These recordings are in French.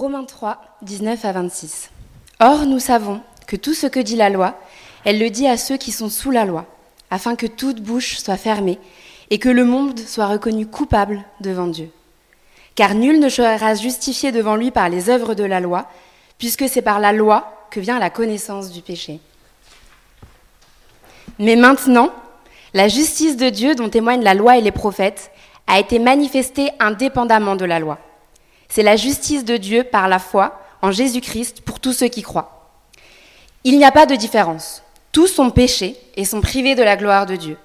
Romains 3, 19 à 26. Or, nous savons que tout ce que dit la loi, elle le dit à ceux qui sont sous la loi, afin que toute bouche soit fermée et que le monde soit reconnu coupable devant Dieu. Car nul ne sera justifié devant lui par les œuvres de la loi, puisque c'est par la loi que vient la connaissance du péché. Mais maintenant, la justice de Dieu dont témoignent la loi et les prophètes a été manifestée indépendamment de la loi. C'est la justice de Dieu par la foi en Jésus-Christ pour tous ceux qui croient. Il n'y a pas de différence. Tous sont péchés et sont privés de la gloire de Dieu.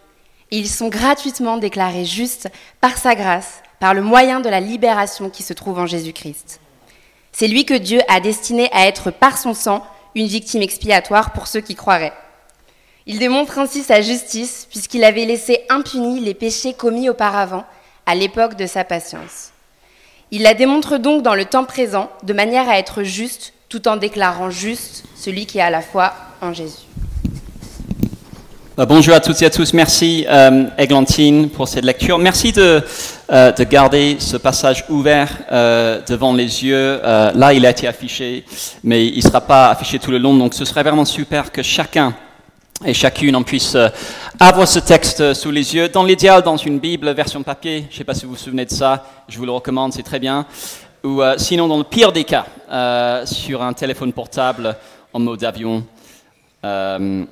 Et ils sont gratuitement déclarés justes par sa grâce, par le moyen de la libération qui se trouve en Jésus-Christ. C'est lui que Dieu a destiné à être par son sang une victime expiatoire pour ceux qui croiraient. Il démontre ainsi sa justice puisqu'il avait laissé impunis les péchés commis auparavant à l'époque de sa patience. Il la démontre donc dans le temps présent de manière à être juste tout en déclarant juste celui qui a la foi en Jésus. Euh, bonjour à toutes et à tous. Merci, euh, Églantine, pour cette lecture. Merci de, euh, de garder ce passage ouvert euh, devant les yeux. Euh, là, il a été affiché, mais il ne sera pas affiché tout le long. Donc, ce serait vraiment super que chacun et chacune en puisse euh, avoir ce texte sous les yeux. Dans l'idéal, dans une Bible version papier, je ne sais pas si vous vous souvenez de ça, je vous le recommande, c'est très bien. Ou euh, sinon, dans le pire des cas, euh, sur un téléphone portable en mode avion. Euh,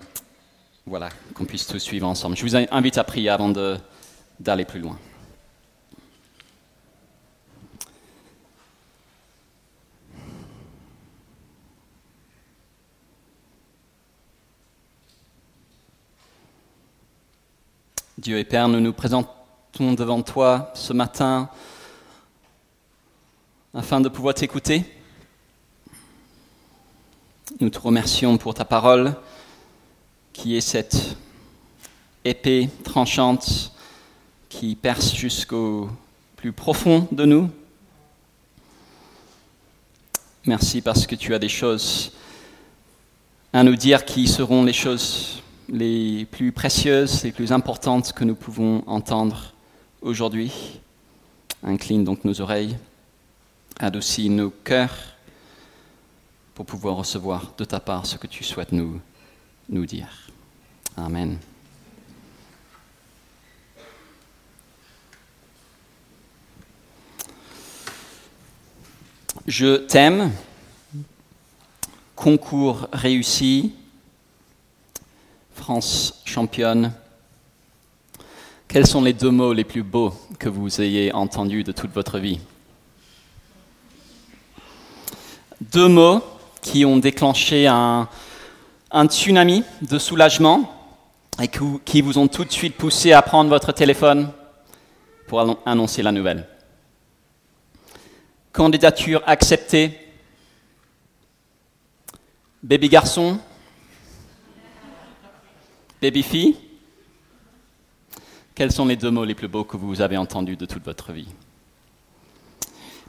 voilà, qu'on puisse tout suivre ensemble. Je vous invite à prier avant d'aller plus loin. Dieu et Père, nous nous présentons devant toi ce matin afin de pouvoir t'écouter. Nous te remercions pour ta parole qui est cette épée tranchante qui perce jusqu'au plus profond de nous. Merci parce que tu as des choses à nous dire qui seront les choses les plus précieuses, les plus importantes que nous pouvons entendre aujourd'hui. Incline donc nos oreilles, adoucis nos cœurs pour pouvoir recevoir de ta part ce que tu souhaites nous, nous dire. Amen. Je t'aime, concours réussi, France championne. Quels sont les deux mots les plus beaux que vous ayez entendus de toute votre vie? Deux mots qui ont déclenché un, un tsunami de soulagement et qui- vous ont tout de suite poussé à prendre votre téléphone pour annon- annoncer la nouvelle. Candidature acceptée. Baby garçon. Baby fille. Quels sont les deux mots les plus beaux que vous avez entendus de toute votre vie?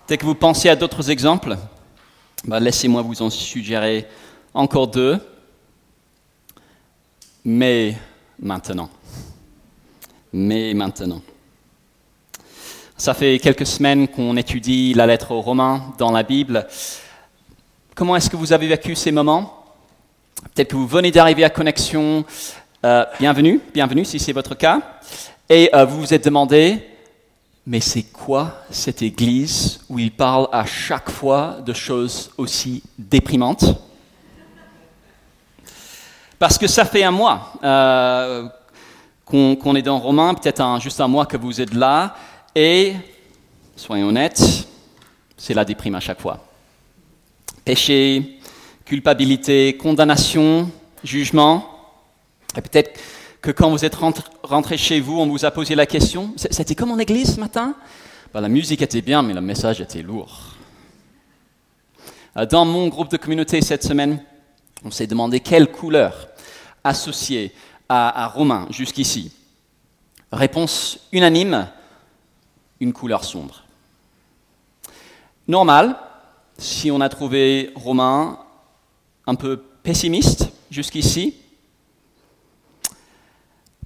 Dès que vous pensez à d'autres exemples, bah, laissez-moi vous en suggérer encore deux. Mais maintenant. Mais maintenant. Ça fait quelques semaines qu'on étudie la lettre aux Romains dans la Bible. Comment est-ce que vous avez vécu ces moments? Peut-être que vous venez d'arriver à Connexion. Euh, bienvenue, bienvenue si c'est votre cas. Et euh, vous vous êtes demandé, mais c'est quoi cette église où il parle à chaque fois de choses aussi déprimantes? Parce que ça fait un mois euh, qu'on est dans Romain, peut-être juste un mois que vous êtes là, et soyons honnêtes, c'est la déprime à chaque fois. Péché, culpabilité, condamnation, jugement. Et peut-être que quand vous êtes rentré, chez vous, on vous a posé la question, "C'est- c'était comme en église ce matin? Ben, La musique était bien, mais le message était lourd. Euh, Dans mon groupe de communauté cette semaine, on s'est demandé quelle couleur associer à Romain jusqu'ici. Réponse unanime, une couleur sombre. Normal, si on a trouvé Romain un peu pessimiste jusqu'ici,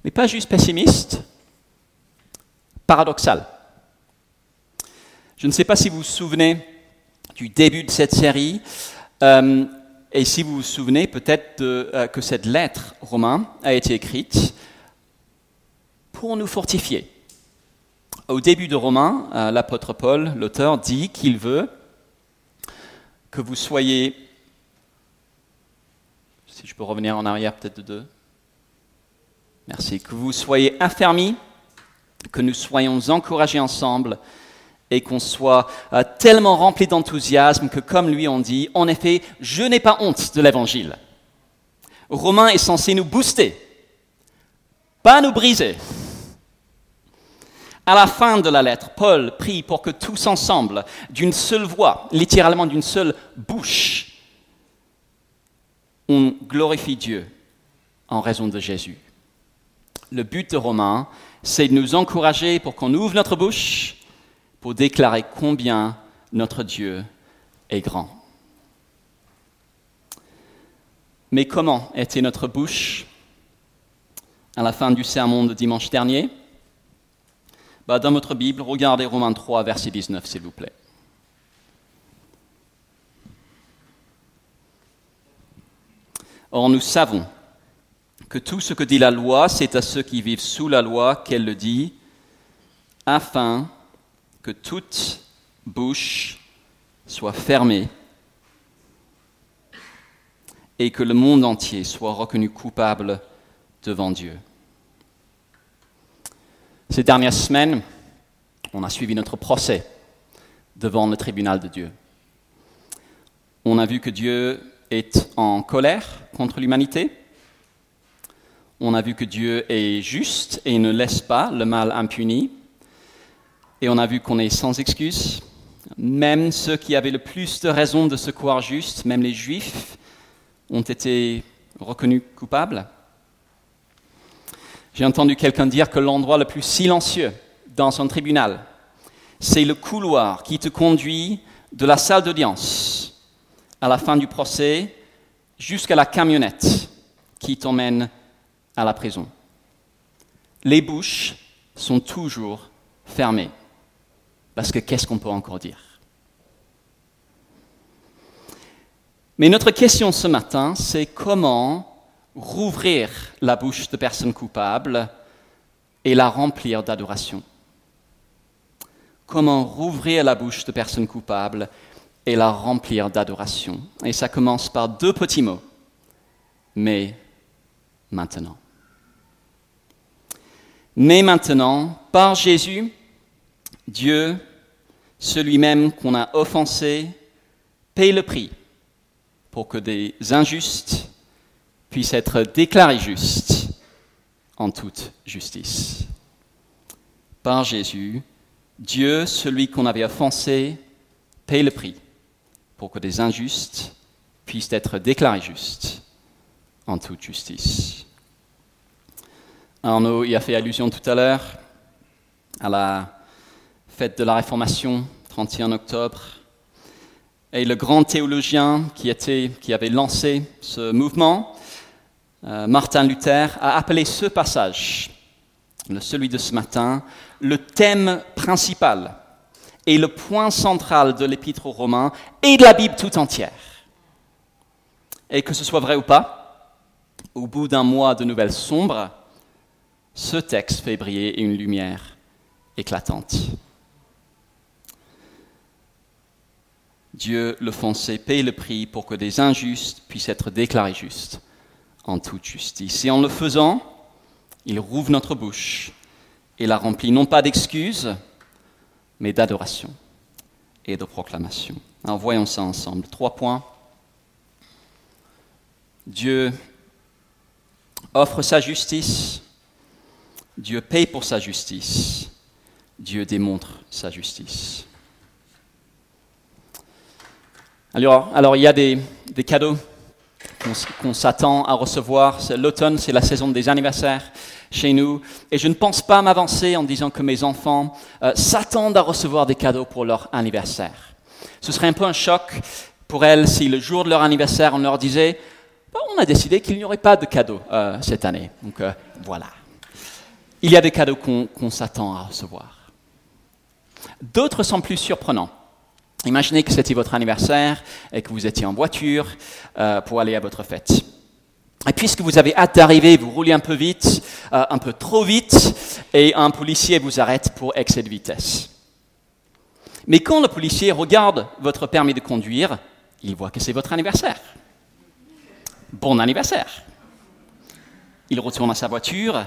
mais pas juste pessimiste, paradoxal. Je ne sais pas si vous vous souvenez du début de cette série. Euh, et si vous vous souvenez peut-être euh, que cette lettre romain a été écrite pour nous fortifier. Au début de Romains, euh, l'apôtre Paul, l'auteur, dit qu'il veut que vous soyez, si je peux revenir en arrière peut-être de deux, merci, que vous soyez affermis, que nous soyons encouragés ensemble et qu'on soit euh, tellement remplis d'enthousiasme que, comme lui on dit, en effet, je n'ai pas honte de l'évangile. Romain est censé nous booster, pas nous briser. À la fin de la lettre, Paul prie pour que tous ensemble, d'une seule voix, littéralement d'une seule bouche, on glorifie Dieu en raison de Jésus. Le but de Romain, c'est de nous encourager pour qu'on ouvre notre bouche pour déclarer combien notre Dieu est grand. Mais comment était notre bouche à la fin du sermon de dimanche dernier? Bah, Dans votre Bible, regardez Romains 3, verset 19, s'il vous plaît. Or, nous savons que tout ce que dit la loi, c'est à ceux qui vivent sous la loi qu'elle le dit, afin que toute bouche soit fermée et que le monde entier soit reconnu coupable devant Dieu. Ces dernières semaines, on a suivi notre procès devant le tribunal de Dieu. On a vu que Dieu est en colère contre l'humanité. On a vu que Dieu est juste et ne laisse pas le mal impuni. Et on a vu qu'on est sans excuse. Même ceux qui avaient le plus de raisons de se croire justes, même les juifs, ont été reconnus coupables. J'ai entendu quelqu'un dire que l'endroit le plus silencieux dans un tribunal, c'est le couloir qui te conduit de la salle d'audience à la fin du procès jusqu'à la camionnette qui t'emmène à la prison. Les bouches sont toujours fermées. Parce que qu'est-ce qu'on peut encore dire? Mais notre question ce matin, c'est comment rouvrir la bouche de personnes coupables et la remplir d'adoration? Comment rouvrir la bouche de personnes coupables et la remplir d'adoration? Et ça commence par deux petits mots. Mais maintenant. Mais maintenant, par Jésus, Dieu celui même qu'on a offensé paye le prix pour que des injustes puissent être déclarés justes en toute justice. Par Jésus, Dieu, celui qu'on avait offensé, paye le prix pour que des injustes puissent être déclarés justes en toute justice. Arnaud y a fait allusion tout à l'heure à la fête de la Réformation, 31 octobre. Et le grand théologien qui, avait lancé ce mouvement, euh, Martin Luther, a appelé ce passage, celui de ce matin, le thème principal et le point central de l'épître aux Romains et de la Bible tout entière. Et que ce soit vrai ou pas, au bout d'un mois de nouvelles sombres, ce texte fait briller une lumière éclatante. Dieu, le foncé, paye le prix pour que des injustes puissent être déclarés justes en toute justice. Et en le faisant, il rouvre notre bouche et la remplit non pas d'excuses, mais d'adoration et de proclamation. Alors voyons ça ensemble. Trois points. Dieu offre sa justice, Dieu paye pour sa justice, Dieu démontre sa justice. Alors, il y a des, cadeaux qu'on s'attend à recevoir. L'automne, c'est la saison des anniversaires chez nous. Et je ne pense pas m'avancer en disant que mes enfants euh, s'attendent à recevoir des cadeaux pour leur anniversaire. Ce serait un peu un choc pour elles si le jour de leur anniversaire, on leur disait on a décidé qu'il n'y aurait pas de cadeaux euh, cette année. Donc euh, voilà. Il y a des cadeaux qu'on s'attend à recevoir. D'autres sont plus surprenants. Imaginez que c'était votre anniversaire et que vous étiez en voiture euh, pour aller à votre fête. Et puisque vous avez hâte d'arriver, vous roulez un peu vite, un peu trop vite, et un policier vous arrête pour excès de vitesse. Mais quand le policier regarde votre permis de conduire, il voit que c'est votre anniversaire. Bon anniversaire. Il retourne à sa voiture,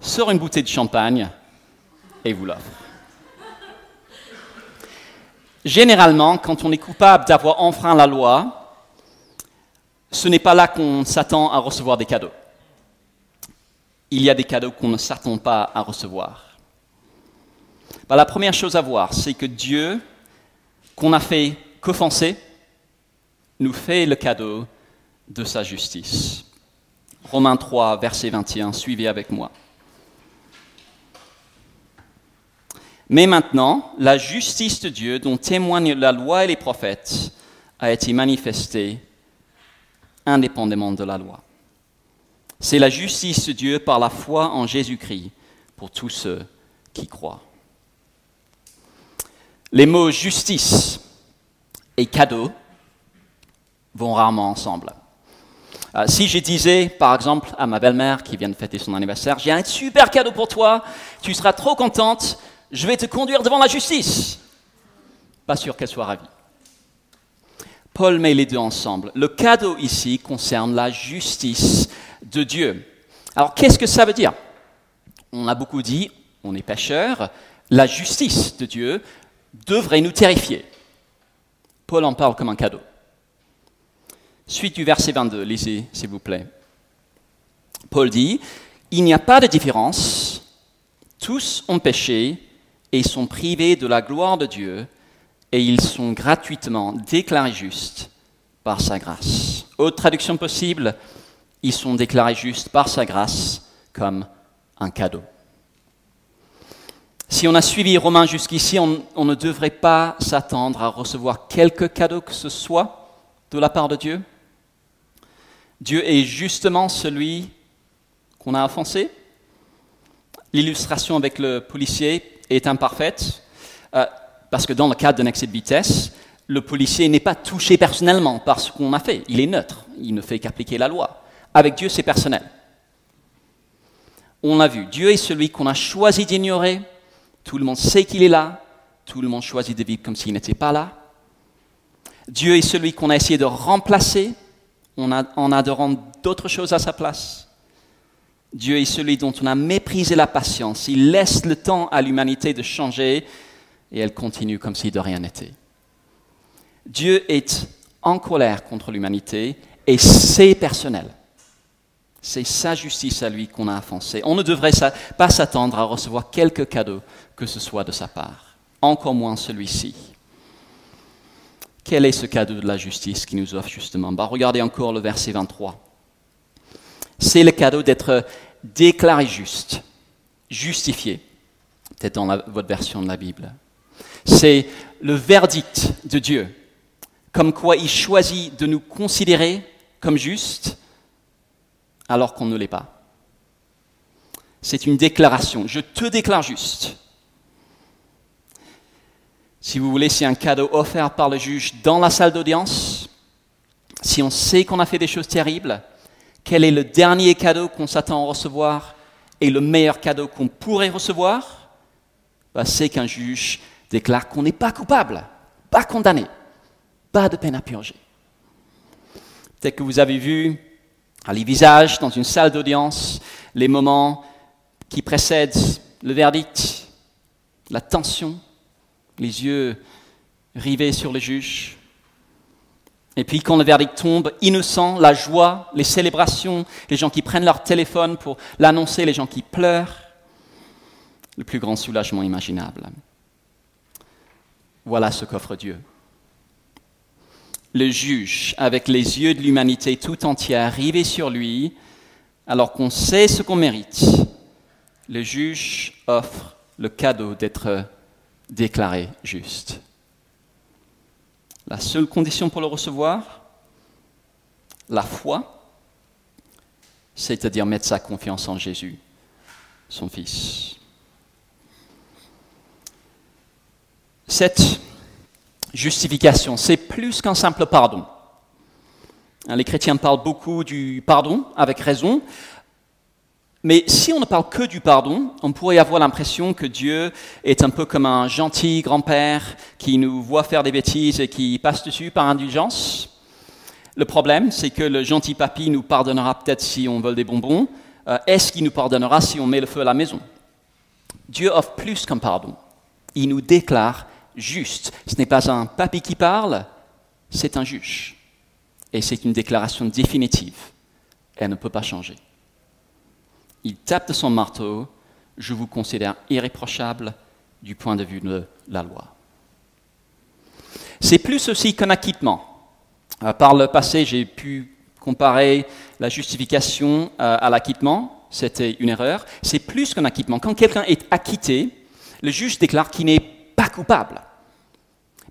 sort une bouteille de champagne et vous l'offre. Généralement, quand on est coupable d'avoir enfreint la loi, ce n'est pas là qu'on s'attend à recevoir des cadeaux. Il y a des cadeaux qu'on ne s'attend pas à recevoir. Bah, la première chose à voir, c'est que Dieu, qu'on a fait qu'offenser, nous fait le cadeau de sa justice. Romains 3, verset 21, suivez avec moi. Mais maintenant, la justice de Dieu dont témoignent la loi et les prophètes a été manifestée indépendamment de la loi. C'est la justice de Dieu par la foi en Jésus-Christ pour tous ceux qui croient. Les mots justice et cadeau vont rarement ensemble. Euh, si je disais, par exemple, à ma belle-mère qui vient de fêter son anniversaire, j'ai un super cadeau pour toi, tu seras trop contente, je vais te conduire devant la justice. Pas sûr qu'elle soit ravie. Paul met les deux ensemble. Le cadeau ici concerne la justice de Dieu. Alors qu'est-ce que ça veut dire? On a beaucoup dit, on est pécheur, la justice de Dieu devrait nous terrifier. Paul en parle comme un cadeau. Suite du verset 22, lisez s'il vous plaît. Paul dit, Il n'y a pas de différence, tous ont péché et sont privés de la gloire de Dieu, et ils sont gratuitement déclarés justes par sa grâce. Autre traduction possible, ils sont déclarés justes par sa grâce comme un cadeau. Si on a suivi Romain jusqu'ici, on, on, ne devrait pas s'attendre à recevoir quelque cadeau que ce soit de la part de Dieu. Dieu est justement celui qu'on a offensé. L'illustration avec le policier est imparfaite, euh, parce que dans le cadre d'un excès de vitesse, le policier n'est pas touché personnellement par ce qu'on a fait. Il est neutre, il ne fait qu'appliquer la loi. Avec Dieu, c'est personnel. On l'a vu, Dieu est celui qu'on a choisi d'ignorer. Tout le monde sait qu'il est là. Tout le monde choisit de vivre comme s'il n'était pas là. Dieu est celui qu'on a essayé de remplacer en adorant d'autres choses à sa place. Dieu est celui dont on a méprisé la patience. Il laisse le temps à l'humanité de changer et elle continue comme si de rien n'était. Dieu est en colère contre l'humanité et c'est personnel. C'est sa justice à lui qu'on a offensé. On ne devrait pas s'attendre à recevoir quelque cadeau que ce soit de sa part, encore moins celui-ci. Quel est ce cadeau de la justice qui nous offre justement? Bah, Regardez encore le verset 23. C'est le cadeau d'être déclaré juste, justifié, peut-être dans votre version de la Bible. C'est le verdict de Dieu, comme quoi il choisit de nous considérer comme justes alors qu'on ne l'est pas. C'est une déclaration. Je te déclare juste. Si vous voulez, c'est un cadeau offert par le juge dans la salle d'audience. Si on sait qu'on a fait des choses terribles, quel est le dernier cadeau qu'on s'attend à recevoir et le meilleur cadeau qu'on pourrait recevoir? Bah, C'est qu'un juge déclare qu'on n'est pas coupable, pas condamné, pas de peine à purger. Peut-être que vous avez vu les visages dans une salle d'audience les moments qui précèdent le verdict, la tension, les yeux rivés sur le juge. Et puis quand le verdict tombe, innocent, la joie, les célébrations, les gens qui prennent leur téléphone pour l'annoncer, les gens qui pleurent, le plus grand soulagement imaginable. Voilà ce qu'offre Dieu. Le juge, avec les yeux de l'humanité tout entière rivés sur lui, alors qu'on sait ce qu'on mérite, le juge offre le cadeau d'être déclaré juste. La seule condition pour le recevoir, la foi, c'est-à-dire mettre sa confiance en Jésus, son Fils. Cette justification. C'est plus qu'un simple pardon. Hein, les chrétiens parlent beaucoup du pardon, avec raison. Mais si on ne parle que du pardon, on pourrait avoir l'impression que Dieu est un peu comme un gentil grand-père qui nous voit faire des bêtises et qui passe dessus par indulgence. Le problème, c'est que le gentil papy nous pardonnera peut-être si on vole des bonbons. Euh, est-ce qu'il nous pardonnera si on met le feu à la maison? Dieu offre plus qu'un pardon. Il nous déclare juste. Ce n'est pas un papy qui parle, c'est un juge. Et c'est une déclaration définitive. Elle ne peut pas changer. Il tape de son marteau, je vous considère irréprochable du point de vue de la loi. C'est plus aussi qu'un acquittement. Euh, par le passé, j'ai pu comparer la justification euh, à l'acquittement. C'était une erreur. C'est plus qu'un acquittement. Quand quelqu'un est acquitté, le juge déclare qu'il n'est pas coupable.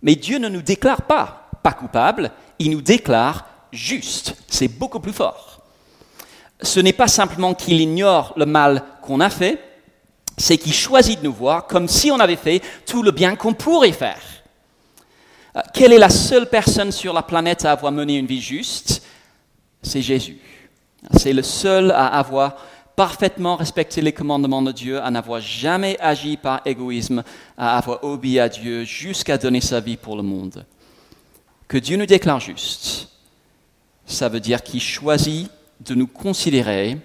Mais Dieu ne nous déclare pas pas coupable, il nous déclare juste. C'est beaucoup plus fort. Ce n'est pas simplement qu'il ignore le mal qu'on a fait, c'est qu'il choisit de nous voir comme si on avait fait tout le bien qu'on pourrait faire. Euh, quelle est la seule personne sur la planète à avoir mené une vie juste? C'est Jésus. C'est le seul à avoir parfaitement respecté les commandements de Dieu, à n'avoir jamais agi par égoïsme, à avoir obéi à Dieu jusqu'à donner sa vie pour le monde. Que Dieu nous déclare juste, ça veut dire qu'il choisit de nous considérer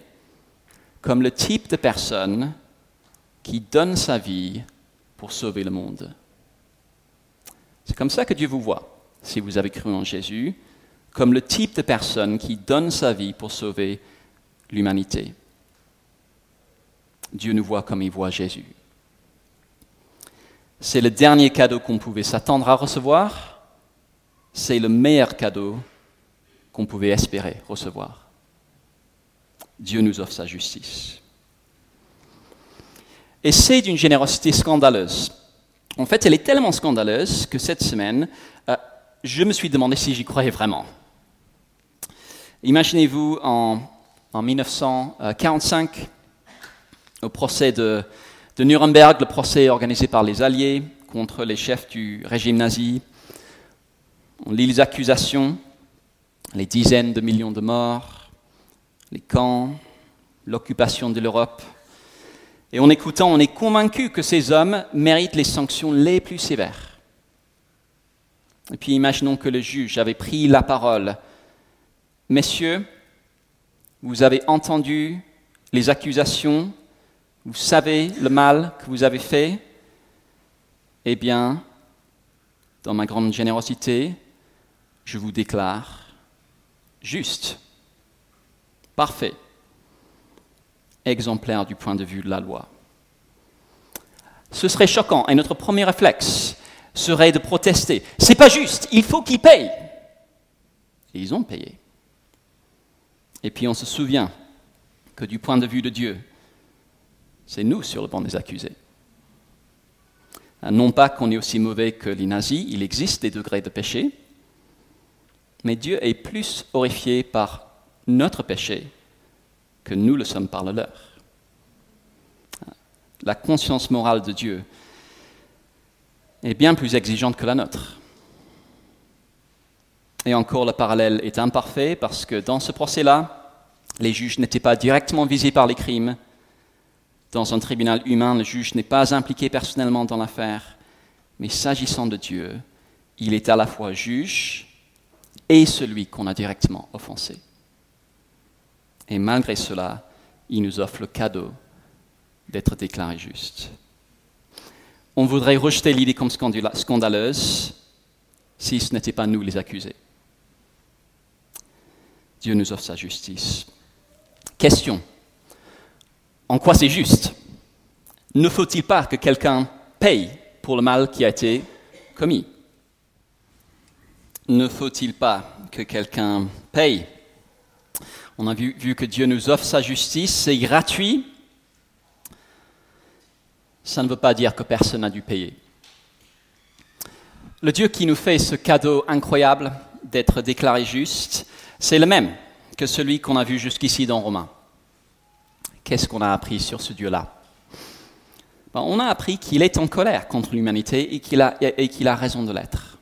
comme le type de personne qui donne sa vie pour sauver le monde. C'est comme ça que Dieu vous voit, si vous avez cru en Jésus, comme le type de personne qui donne sa vie pour sauver l'humanité. Dieu nous voit comme il voit Jésus. C'est le dernier cadeau qu'on pouvait s'attendre à recevoir. C'est le meilleur cadeau qu'on pouvait espérer recevoir. Dieu nous offre sa justice. Et c'est d'une générosité scandaleuse. En fait, elle est tellement scandaleuse que cette semaine, euh, je me suis demandé si j'y croyais vraiment. Imaginez-vous en, en 1945, au procès de, Nuremberg, le procès organisé par les Alliés contre les chefs du régime nazi. On lit les accusations, les dizaines de millions de morts, les camps, l'occupation de l'Europe. Et en écoutant, on est convaincu que ces hommes méritent les sanctions les plus sévères. Et puis imaginons que le juge avait pris la parole. Messieurs, vous avez entendu les accusations vous savez le mal que vous avez fait, eh bien, dans ma grande générosité, je vous déclare juste, parfait, exemplaire du point de vue de la loi. Ce serait choquant et notre premier réflexe serait de protester. C'est pas juste, il faut qu'ils payent. Et ils ont payé. Et puis on se souvient que du point de vue de Dieu, c'est nous sur le banc des accusés. Non pas qu'on est aussi mauvais que les nazis, il existe des degrés de péché, mais Dieu est plus horrifié par notre péché que nous le sommes par le leur. La conscience morale de Dieu est bien plus exigeante que la nôtre. Et encore, le parallèle est imparfait parce que dans ce procès-là, les juges n'étaient pas directement visés par les crimes, dans un tribunal humain, le juge n'est pas impliqué personnellement dans l'affaire, mais s'agissant de Dieu, il est à la fois juge et celui qu'on a directement offensé. Et malgré cela, il nous offre le cadeau d'être déclaré juste. On voudrait rejeter l'idée comme scandaleuse si ce n'était pas nous les accusés. Dieu nous offre sa justice. Question. En quoi c'est juste? Ne faut-il pas que quelqu'un paye pour le mal qui a été commis? Ne faut-il pas que quelqu'un paye On a vu, que Dieu nous offre sa justice, c'est gratuit. Ça ne veut pas dire que personne n'a dû payer. Le Dieu qui nous fait ce cadeau incroyable d'être déclaré juste, c'est le même que celui qu'on a vu jusqu'ici dans Romains qu'est-ce qu'on a appris sur ce Dieu-là? Ben, On a appris qu'il est en colère contre l'humanité et qu'il a, a, raison de l'être.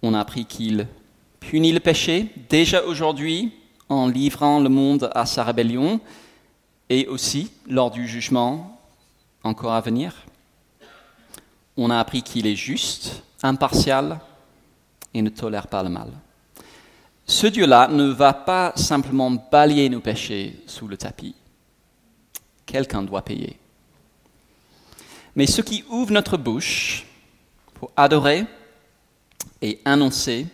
on a appris qu'il punit le péché déjà aujourd'hui en livrant le monde à sa rébellion et aussi lors du jugement encore à venir. On a appris qu'il est juste, impartial et ne tolère pas le mal. Ce Dieu-là ne va pas simplement balayer nos péchés sous le tapis. Quelqu'un doit payer. Mais ce qui ouvre notre bouche pour adorer et annoncer,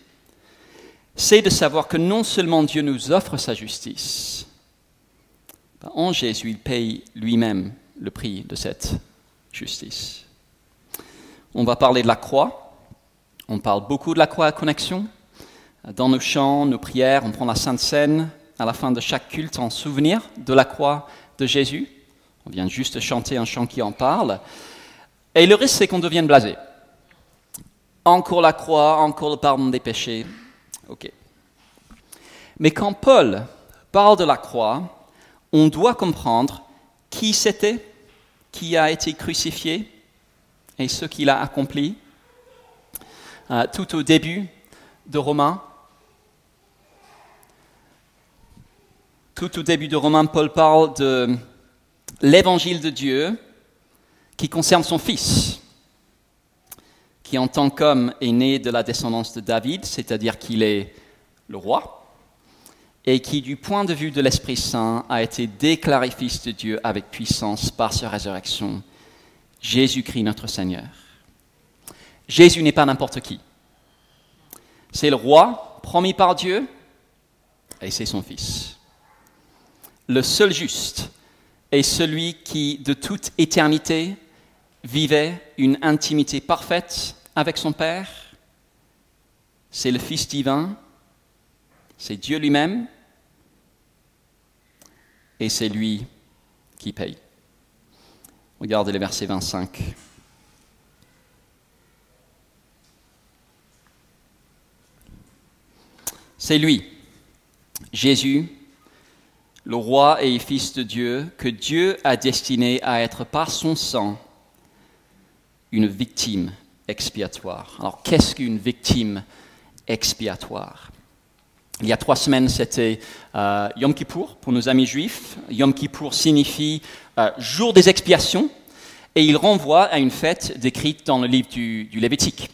c'est de savoir que non seulement Dieu nous offre sa justice, en Jésus, il paye lui-même le prix de cette justice. On va parler de la croix. On parle beaucoup de la croix à connexion. Dans nos chants, nos prières, on prend la Sainte Seine à la fin de chaque culte en souvenir de la croix de Jésus. On vient juste chanter un chant qui en parle. Et le risque, c'est qu'on devienne blasé. Encore la croix, encore le pardon des péchés. Ok. Mais quand Paul parle de la croix, on doit comprendre qui c'était, qui a été crucifié et ce qu'il a accompli. Euh, tout au début de Romains, tout au début de Romains, Paul parle de l'évangile de Dieu qui concerne son fils, qui en tant qu'homme est né de la descendance de David, c'est-à-dire qu'il est le roi, et qui, du point de vue de l'Esprit Saint, a été déclaré fils de Dieu avec puissance par sa résurrection, Jésus-Christ notre Seigneur. Jésus n'est pas n'importe qui. C'est le roi promis par Dieu, et c'est son fils le seul juste est celui qui, de toute éternité, vivait une intimité parfaite avec son Père. C'est le Fils divin, c'est Dieu lui-même, et c'est lui qui paye. Regardez le verset 25. C'est lui, Jésus, le roi et fils de Dieu, que Dieu a destiné à être par son sang une victime expiatoire. Alors qu'est-ce qu'une victime expiatoire? Il y a trois semaines, c'était euh, Yom Kippour pour nos amis juifs. Yom Kippour signifie euh, jour des expiations et il renvoie à une fête décrite dans le livre du, du Lévitique,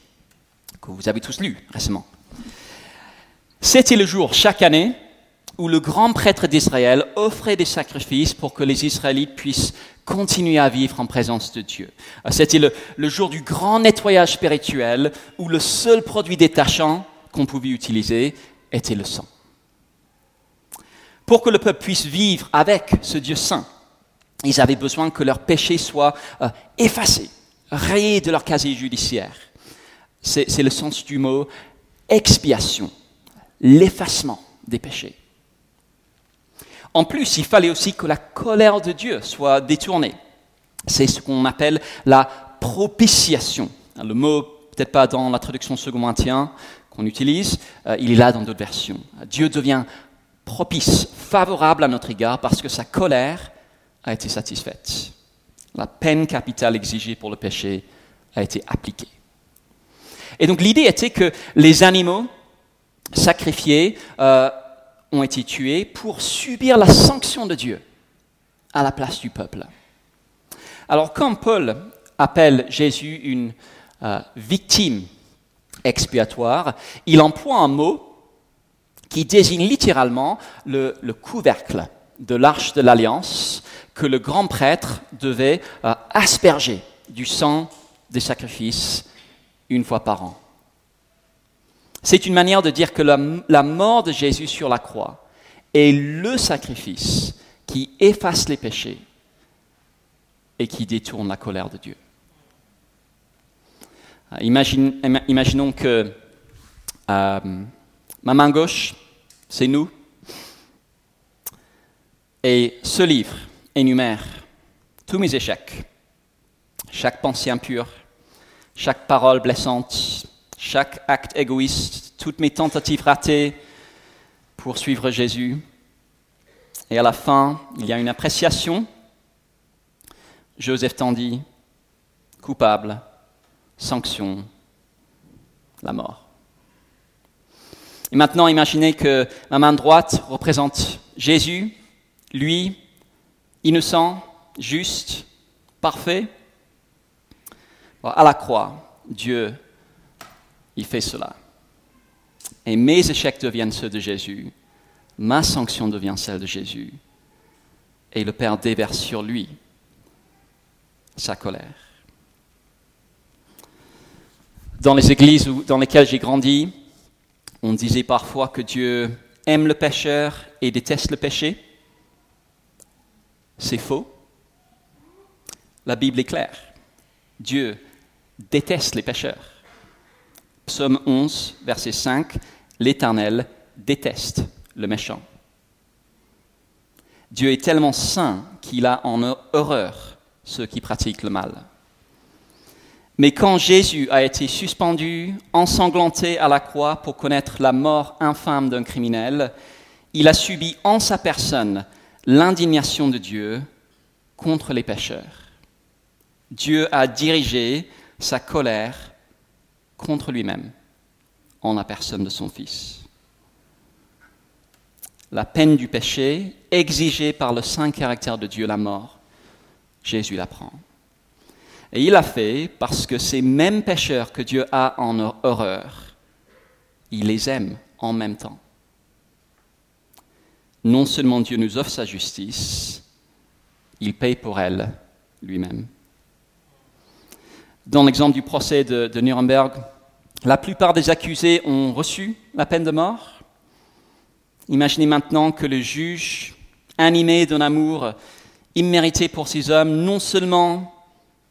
que vous avez tous lu récemment. C'était le jour chaque année où le grand prêtre d'Israël offrait des sacrifices pour que les Israélites puissent continuer à vivre en présence de Dieu. C'était le, jour du grand nettoyage spirituel où le seul produit détachant qu'on pouvait utiliser était le sang. Pour que le peuple puisse vivre avec ce Dieu saint, ils avaient besoin que leurs péchés soient euh, effacés, rayés de leur casier judiciaire. C'est le sens du mot expiation, l'effacement des péchés. En plus, il fallait aussi que la colère de Dieu soit détournée. C'est ce qu'on appelle la propitiation. Le mot, peut-être pas dans la traduction second qu'on utilise, euh, il est là dans d'autres versions. Dieu devient propice, favorable à notre égard parce que sa colère a été satisfaite. La peine capitale exigée pour le péché a été appliquée. Et donc l'idée était que les animaux sacrifiés euh, ont été tués pour subir la sanction de Dieu à la place du peuple. Alors quand Paul appelle Jésus une euh, victime expiatoire, il emploie un mot qui désigne littéralement le, couvercle de l'arche de l'alliance que le grand prêtre devait euh, asperger du sang des sacrifices une fois par an. C'est une manière de dire que la, mort de Jésus sur la croix est le sacrifice qui efface les péchés et qui détourne la colère de Dieu. Euh, imaginons que euh, ma main gauche, c'est nous, et ce livre énumère tous mes échecs, chaque pensée impure, chaque parole blessante, chaque acte égoïste, toutes mes tentatives ratées pour suivre Jésus. Et à la fin, il y a une appréciation. Joseph dit coupable, sanction, la mort. Et maintenant, imaginez que la main droite représente Jésus, lui, innocent, juste, parfait. À la croix, Dieu, il fait cela. Et mes échecs deviennent ceux de Jésus, ma sanction devient celle de Jésus, et le Père déverse sur lui sa colère. Dans les églises dans lesquelles j'ai grandi, on disait parfois que Dieu aime le pécheur et déteste le péché. C'est faux. La Bible est claire. Dieu déteste les pécheurs. Psaume 11, verset 5, l'Éternel déteste le méchant. Dieu est tellement saint qu'il a en horreur ceux qui pratiquent le mal. Mais quand Jésus a été suspendu, ensanglanté à la croix pour connaître la mort infâme d'un criminel, il a subi en sa personne l'indignation de Dieu contre les pécheurs. Dieu a dirigé sa colère contre lui-même en la personne de son Fils. La peine du péché, exigée par le saint caractère de Dieu, la mort, Jésus la prend. Et il l'a fait parce que ces mêmes pécheurs que Dieu a en horreur, il les aime en même temps. Non seulement Dieu nous offre sa justice, il paye pour elle lui-même. Dans l'exemple du procès de, de, Nuremberg, la plupart des accusés ont reçu la peine de mort. Imaginez maintenant que le juge, animé d'un amour immérité pour ces hommes, non seulement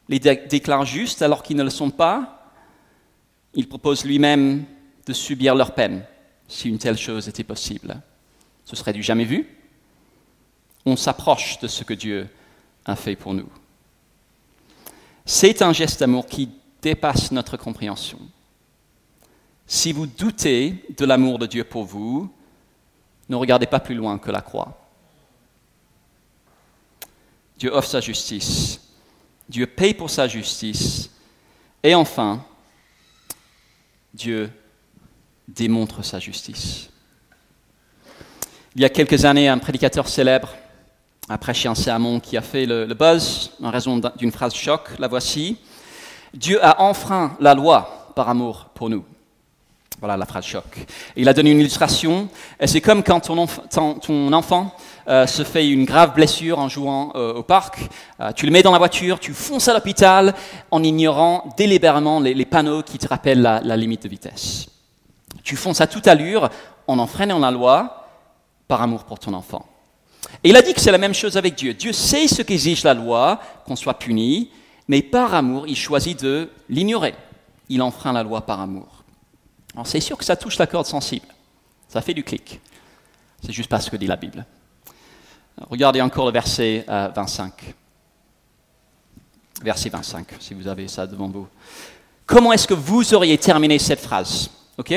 les déclare justes alors qu'ils ne le sont pas, il propose lui-même de subir leur peine, si une telle chose était possible. Ce serait du jamais vu. On s'approche de ce que Dieu a fait pour nous. C'est un geste d'amour qui dépasse notre compréhension. Si vous doutez de l'amour de Dieu pour vous, ne regardez pas plus loin que la croix. Dieu offre sa justice. Dieu paye pour sa justice. Et enfin, Dieu démontre sa justice. Il y a quelques années, un prédicateur célèbre a prêché un sermon qui a fait le, buzz en raison d'une phrase choc. La voici. Dieu a enfreint la loi par amour pour nous. Voilà la phrase choc. il a donné une illustration. C'est comme quand ton, enfant euh, se fait une grave blessure en jouant euh, au parc. Euh, tu le mets dans la voiture, tu fonces à l'hôpital en ignorant délibérément les, panneaux qui te rappellent la, la, limite de vitesse. Tu fonces à toute allure en enfreignant la loi par amour pour ton enfant. Et il a dit que c'est la même chose avec Dieu. Dieu sait ce qu'exige la loi, qu'on soit puni, mais par amour, il choisit de l'ignorer. Il enfreint la loi par amour. C'est sûr que ça touche la corde sensible. Ça fait du clic. C'est juste pas ce que dit la Bible. Regardez encore le verset 25. Euh, verset 25, si vous avez ça devant vous. Comment est-ce que vous auriez terminé cette phrase? Ok?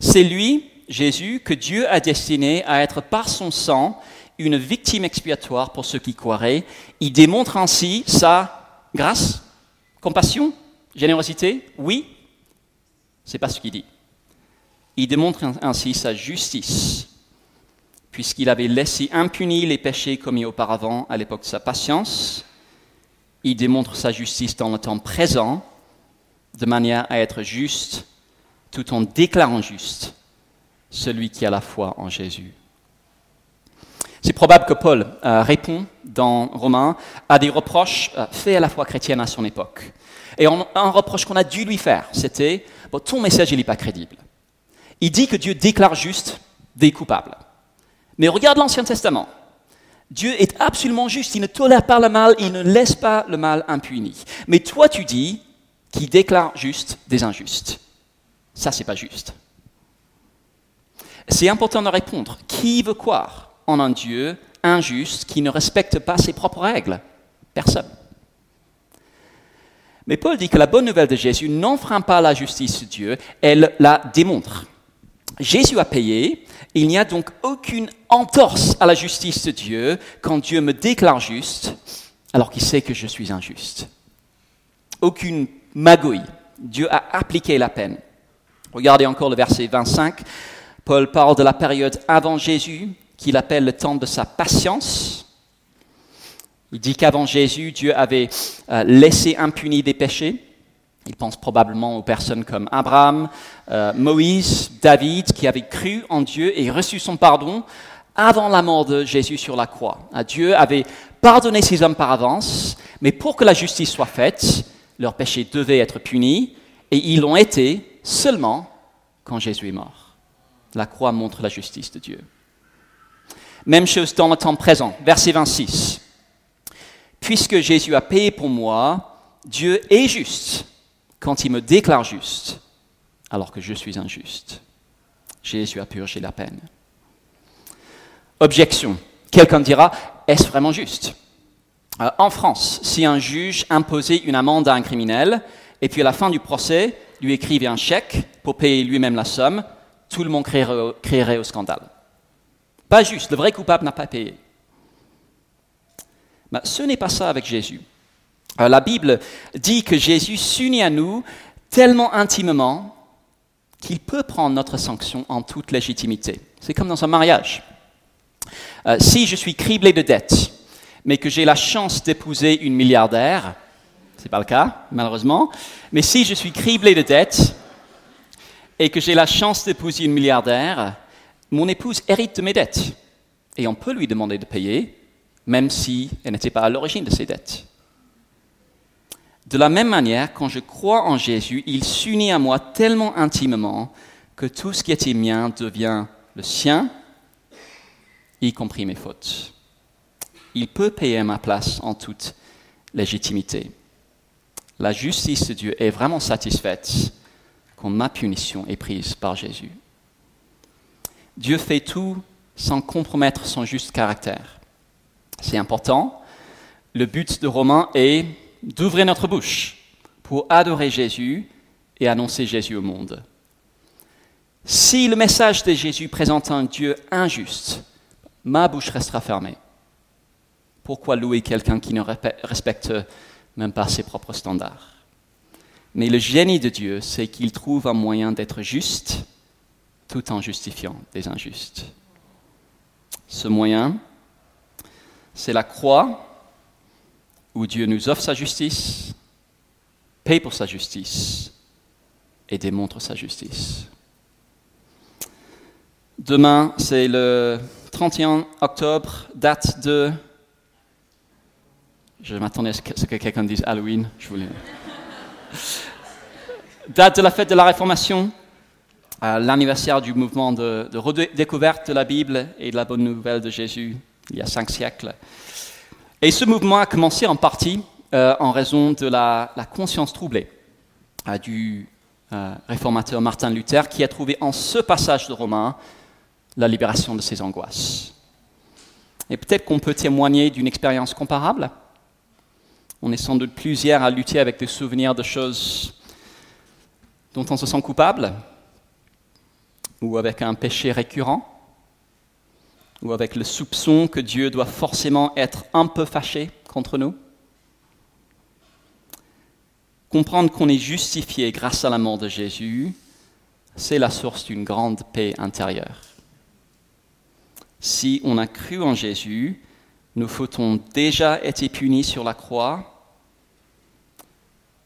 C'est lui, Jésus, que Dieu a destiné à être par son sang une victime expiatoire pour ceux qui croiraient. Il démontre ainsi sa grâce, compassion, générosité? Oui, c'est pas ce qu'il dit. Il démontre ainsi sa justice, puisqu'il avait laissé impunis les péchés commis auparavant à l'époque de sa patience. Il démontre sa justice dans le temps présent, de manière à être juste, tout en déclarant juste celui qui a la foi en Jésus. C'est probable que Paul euh, répond dans Romains à des reproches euh, faits à la foi chrétienne à son époque. Et un reproche qu'on a dû lui faire, c'était ton message n'est pas crédible il dit que Dieu déclare juste des coupables. Mais regarde l'Ancien Testament. Dieu est absolument juste, il ne tolère pas le mal, il ne laisse pas le mal impuni. Mais toi, tu dis qu'il déclare juste des injustes. Ça, c'est pas juste. C'est important de répondre. Qui veut croire en un Dieu injuste qui ne respecte pas ses propres règles? Personne. Mais Paul dit que la bonne nouvelle de Jésus n'enfreint pas la justice de Dieu, elle la démontre. Jésus a payé, il n'y a donc aucune entorse à la justice de Dieu quand Dieu me déclare juste alors qu'il sait que je suis injuste. Aucune magouille. Dieu a appliqué la peine. Regardez encore le verset 25. Paul parle de la période avant Jésus, qu'il appelle le temps de sa patience. Il dit qu'avant Jésus, Dieu avait euh, laissé impunis des péchés. Il pense probablement aux personnes comme Abraham, euh, Moïse, David, qui avaient cru en Dieu et reçu son pardon avant la mort de Jésus sur la croix. Euh, Dieu avait pardonné ces hommes par avance, mais pour que la justice soit faite, leurs péchés devaient être punis, et ils l'ont été seulement quand Jésus est mort. La croix montre la justice de Dieu. Même chose dans le temps présent, verset 26. Puisque Jésus a payé pour moi, Dieu est juste quand il me déclare juste, alors que je suis injuste. Jésus a purgé la peine. Objection. Quelqu'un dira, est-ce vraiment juste? Euh, En France, si un juge imposait une amende à un criminel, et puis à la fin du procès, lui écrivait un chèque pour payer lui-même la somme, tout le monde créerait, au scandale. Pas juste, le vrai coupable n'a pas payé. Ce n'est pas ça avec Jésus. Euh, la Bible dit que Jésus s'unit à nous tellement intimement qu'il peut prendre notre sanction en toute légitimité. C'est comme dans un mariage. Euh, si je suis criblé de dettes, mais que j'ai la chance d'épouser une milliardaire, ce n'est pas le cas, malheureusement, mais si je suis criblé de dettes et que j'ai la chance d'épouser une milliardaire, mon épouse hérite de mes dettes. Et on peut lui demander de payer, même si elle n'était pas à l'origine de ses dettes. De la même manière, quand je crois en Jésus, il s'unit à moi tellement intimement que tout ce qui était mien devient le sien, y compris mes fautes. Il peut payer ma place en toute légitimité. La justice de Dieu est vraiment satisfaite quand ma punition est prise par Jésus. Dieu fait tout sans compromettre son juste caractère. C'est important. Le but de Romain est d'ouvrir notre bouche pour adorer Jésus et annoncer Jésus au monde. Si le message de Jésus présente un Dieu injuste, ma bouche restera fermée. Pourquoi louer quelqu'un qui ne respecte même pas ses propres standards? Mais le génie de Dieu, c'est qu'il trouve un moyen d'être juste tout en justifiant des injustes. Ce moyen, c'est la croix où Dieu nous offre sa justice, paye pour sa justice et démontre sa justice. Demain, c'est le 31 octobre, date de... Je m'attendais à ce que quelqu'un dise Halloween. Je voulais... date de la fête de la Réformation, l'anniversaire du mouvement de, de redécouverte de la Bible et de la bonne nouvelle de Jésus il y a cinq siècles. Et ce mouvement a commencé en partie euh, en raison de la, conscience troublée euh, du euh, réformateur Martin Luther, qui a trouvé en ce passage de Romains la libération de ses angoisses. Et peut-être qu'on peut témoigner d'une expérience comparable. On est sans doute plusieurs à lutter avec des souvenirs de choses dont on se sent coupable, ou avec un péché récurrent ou avec le soupçon que Dieu doit forcément être un peu fâché contre nous Comprendre qu'on est justifié grâce à la mort de Jésus, c'est la source d'une grande paix intérieure. Si on a cru en Jésus, nos fautes ont déjà été punies sur la croix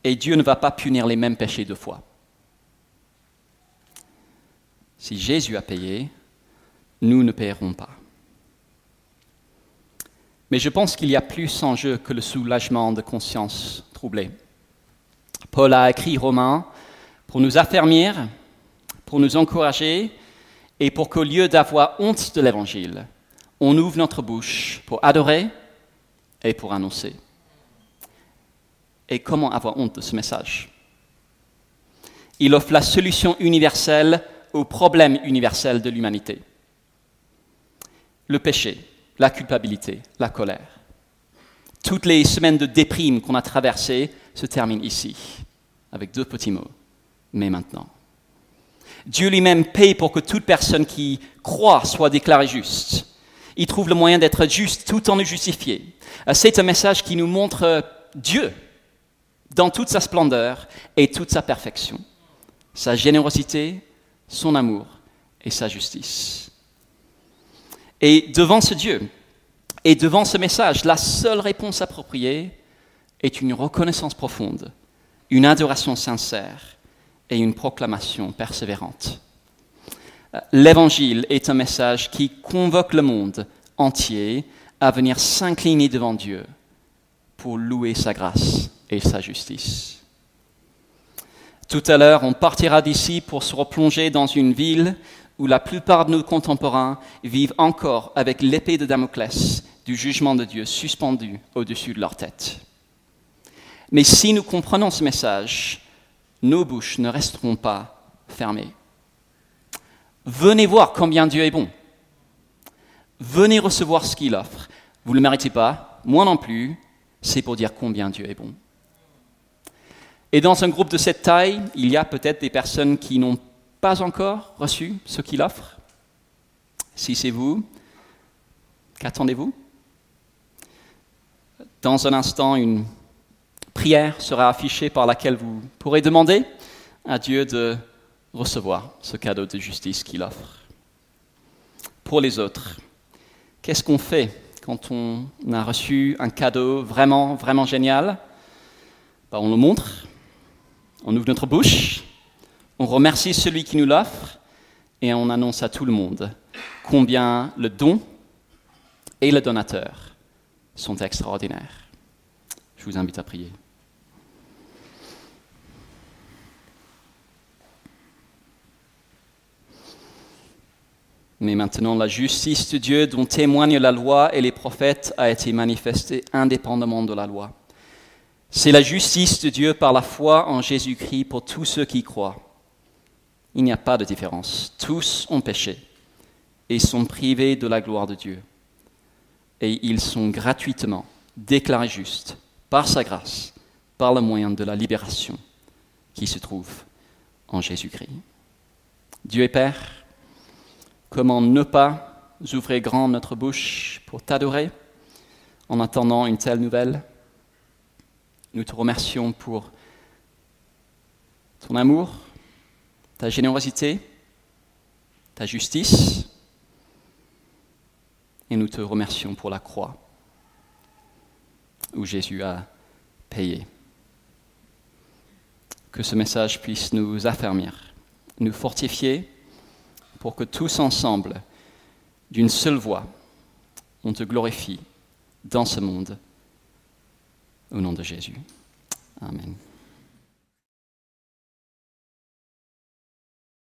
et Dieu ne va pas punir les mêmes péchés deux fois. Si Jésus a payé, nous ne paierons pas. Mais je pense qu'il y a plus en jeu que le soulagement de conscience troublée. Paul a écrit Romains pour nous affermir, pour nous encourager et pour qu'au lieu d'avoir honte de l'Évangile, on ouvre notre bouche pour adorer et pour annoncer. Et comment avoir honte de ce message? Il offre la solution universelle au problème universel de l'humanité. Le péché, la culpabilité, la colère. Toutes les semaines de déprime qu'on a traversées se terminent ici, avec deux petits mots. Mais maintenant. Dieu lui-même paye pour que toute personne qui croit soit déclarée juste. Il trouve le moyen d'être juste tout en nous justifier. C'est un message qui nous montre Dieu dans toute sa splendeur et toute sa perfection, sa générosité, son amour et sa justice. Et devant ce Dieu, et devant ce message, la seule réponse appropriée est une reconnaissance profonde, une adoration sincère et une proclamation persévérante. L'Évangile est un message qui convoque le monde entier à venir s'incliner devant Dieu pour louer sa grâce et sa justice. Tout à l'heure, on partira d'ici pour se replonger dans une ville où la plupart de nos contemporains vivent encore avec l'épée de Damoclès du jugement de Dieu suspendu au-dessus de leur tête. Mais si nous comprenons ce message, nos bouches ne resteront pas fermées. Venez voir combien Dieu est bon. Venez recevoir ce qu'il offre. Vous ne le méritez pas, moi non plus, c'est pour dire combien Dieu est bon. Et dans un groupe de cette taille, il y a peut-être des personnes qui n'ont pas encore reçu ce qu'il offre. Si c'est vous, qu'attendez-vous? Dans un instant, une prière sera affichée par laquelle vous pourrez demander à Dieu de recevoir ce cadeau de justice qu'il offre. Pour les autres, qu'est-ce qu'on fait quand on a reçu un cadeau vraiment, vraiment génial? Ben, On le montre, on ouvre notre bouche, on remercie celui qui nous l'offre et on annonce à tout le monde combien le don et le donateur sont extraordinaires. Je vous invite à prier. Mais maintenant, la justice de Dieu dont témoignent la loi et les prophètes a été manifestée indépendamment de la loi. C'est la justice de Dieu par la foi en Jésus-Christ pour tous ceux qui croient. Il n'y a pas de différence. Tous ont péché et sont privés de la gloire de Dieu. Et ils sont gratuitement déclarés justes par sa grâce, par le moyen de la libération qui se trouve en Jésus-Christ. Dieu est Père, Comment ne pas ouvrir grand notre bouche pour t'adorer en attendant une telle nouvelle? Nous te remercions pour ton amour, ta générosité, ta justice, et nous te remercions pour la croix où Jésus a payé. Que ce message puisse nous affermir, nous fortifier pour que tous ensemble, d'une seule voix, on te glorifie dans ce monde. Au nom de Jésus. Amen.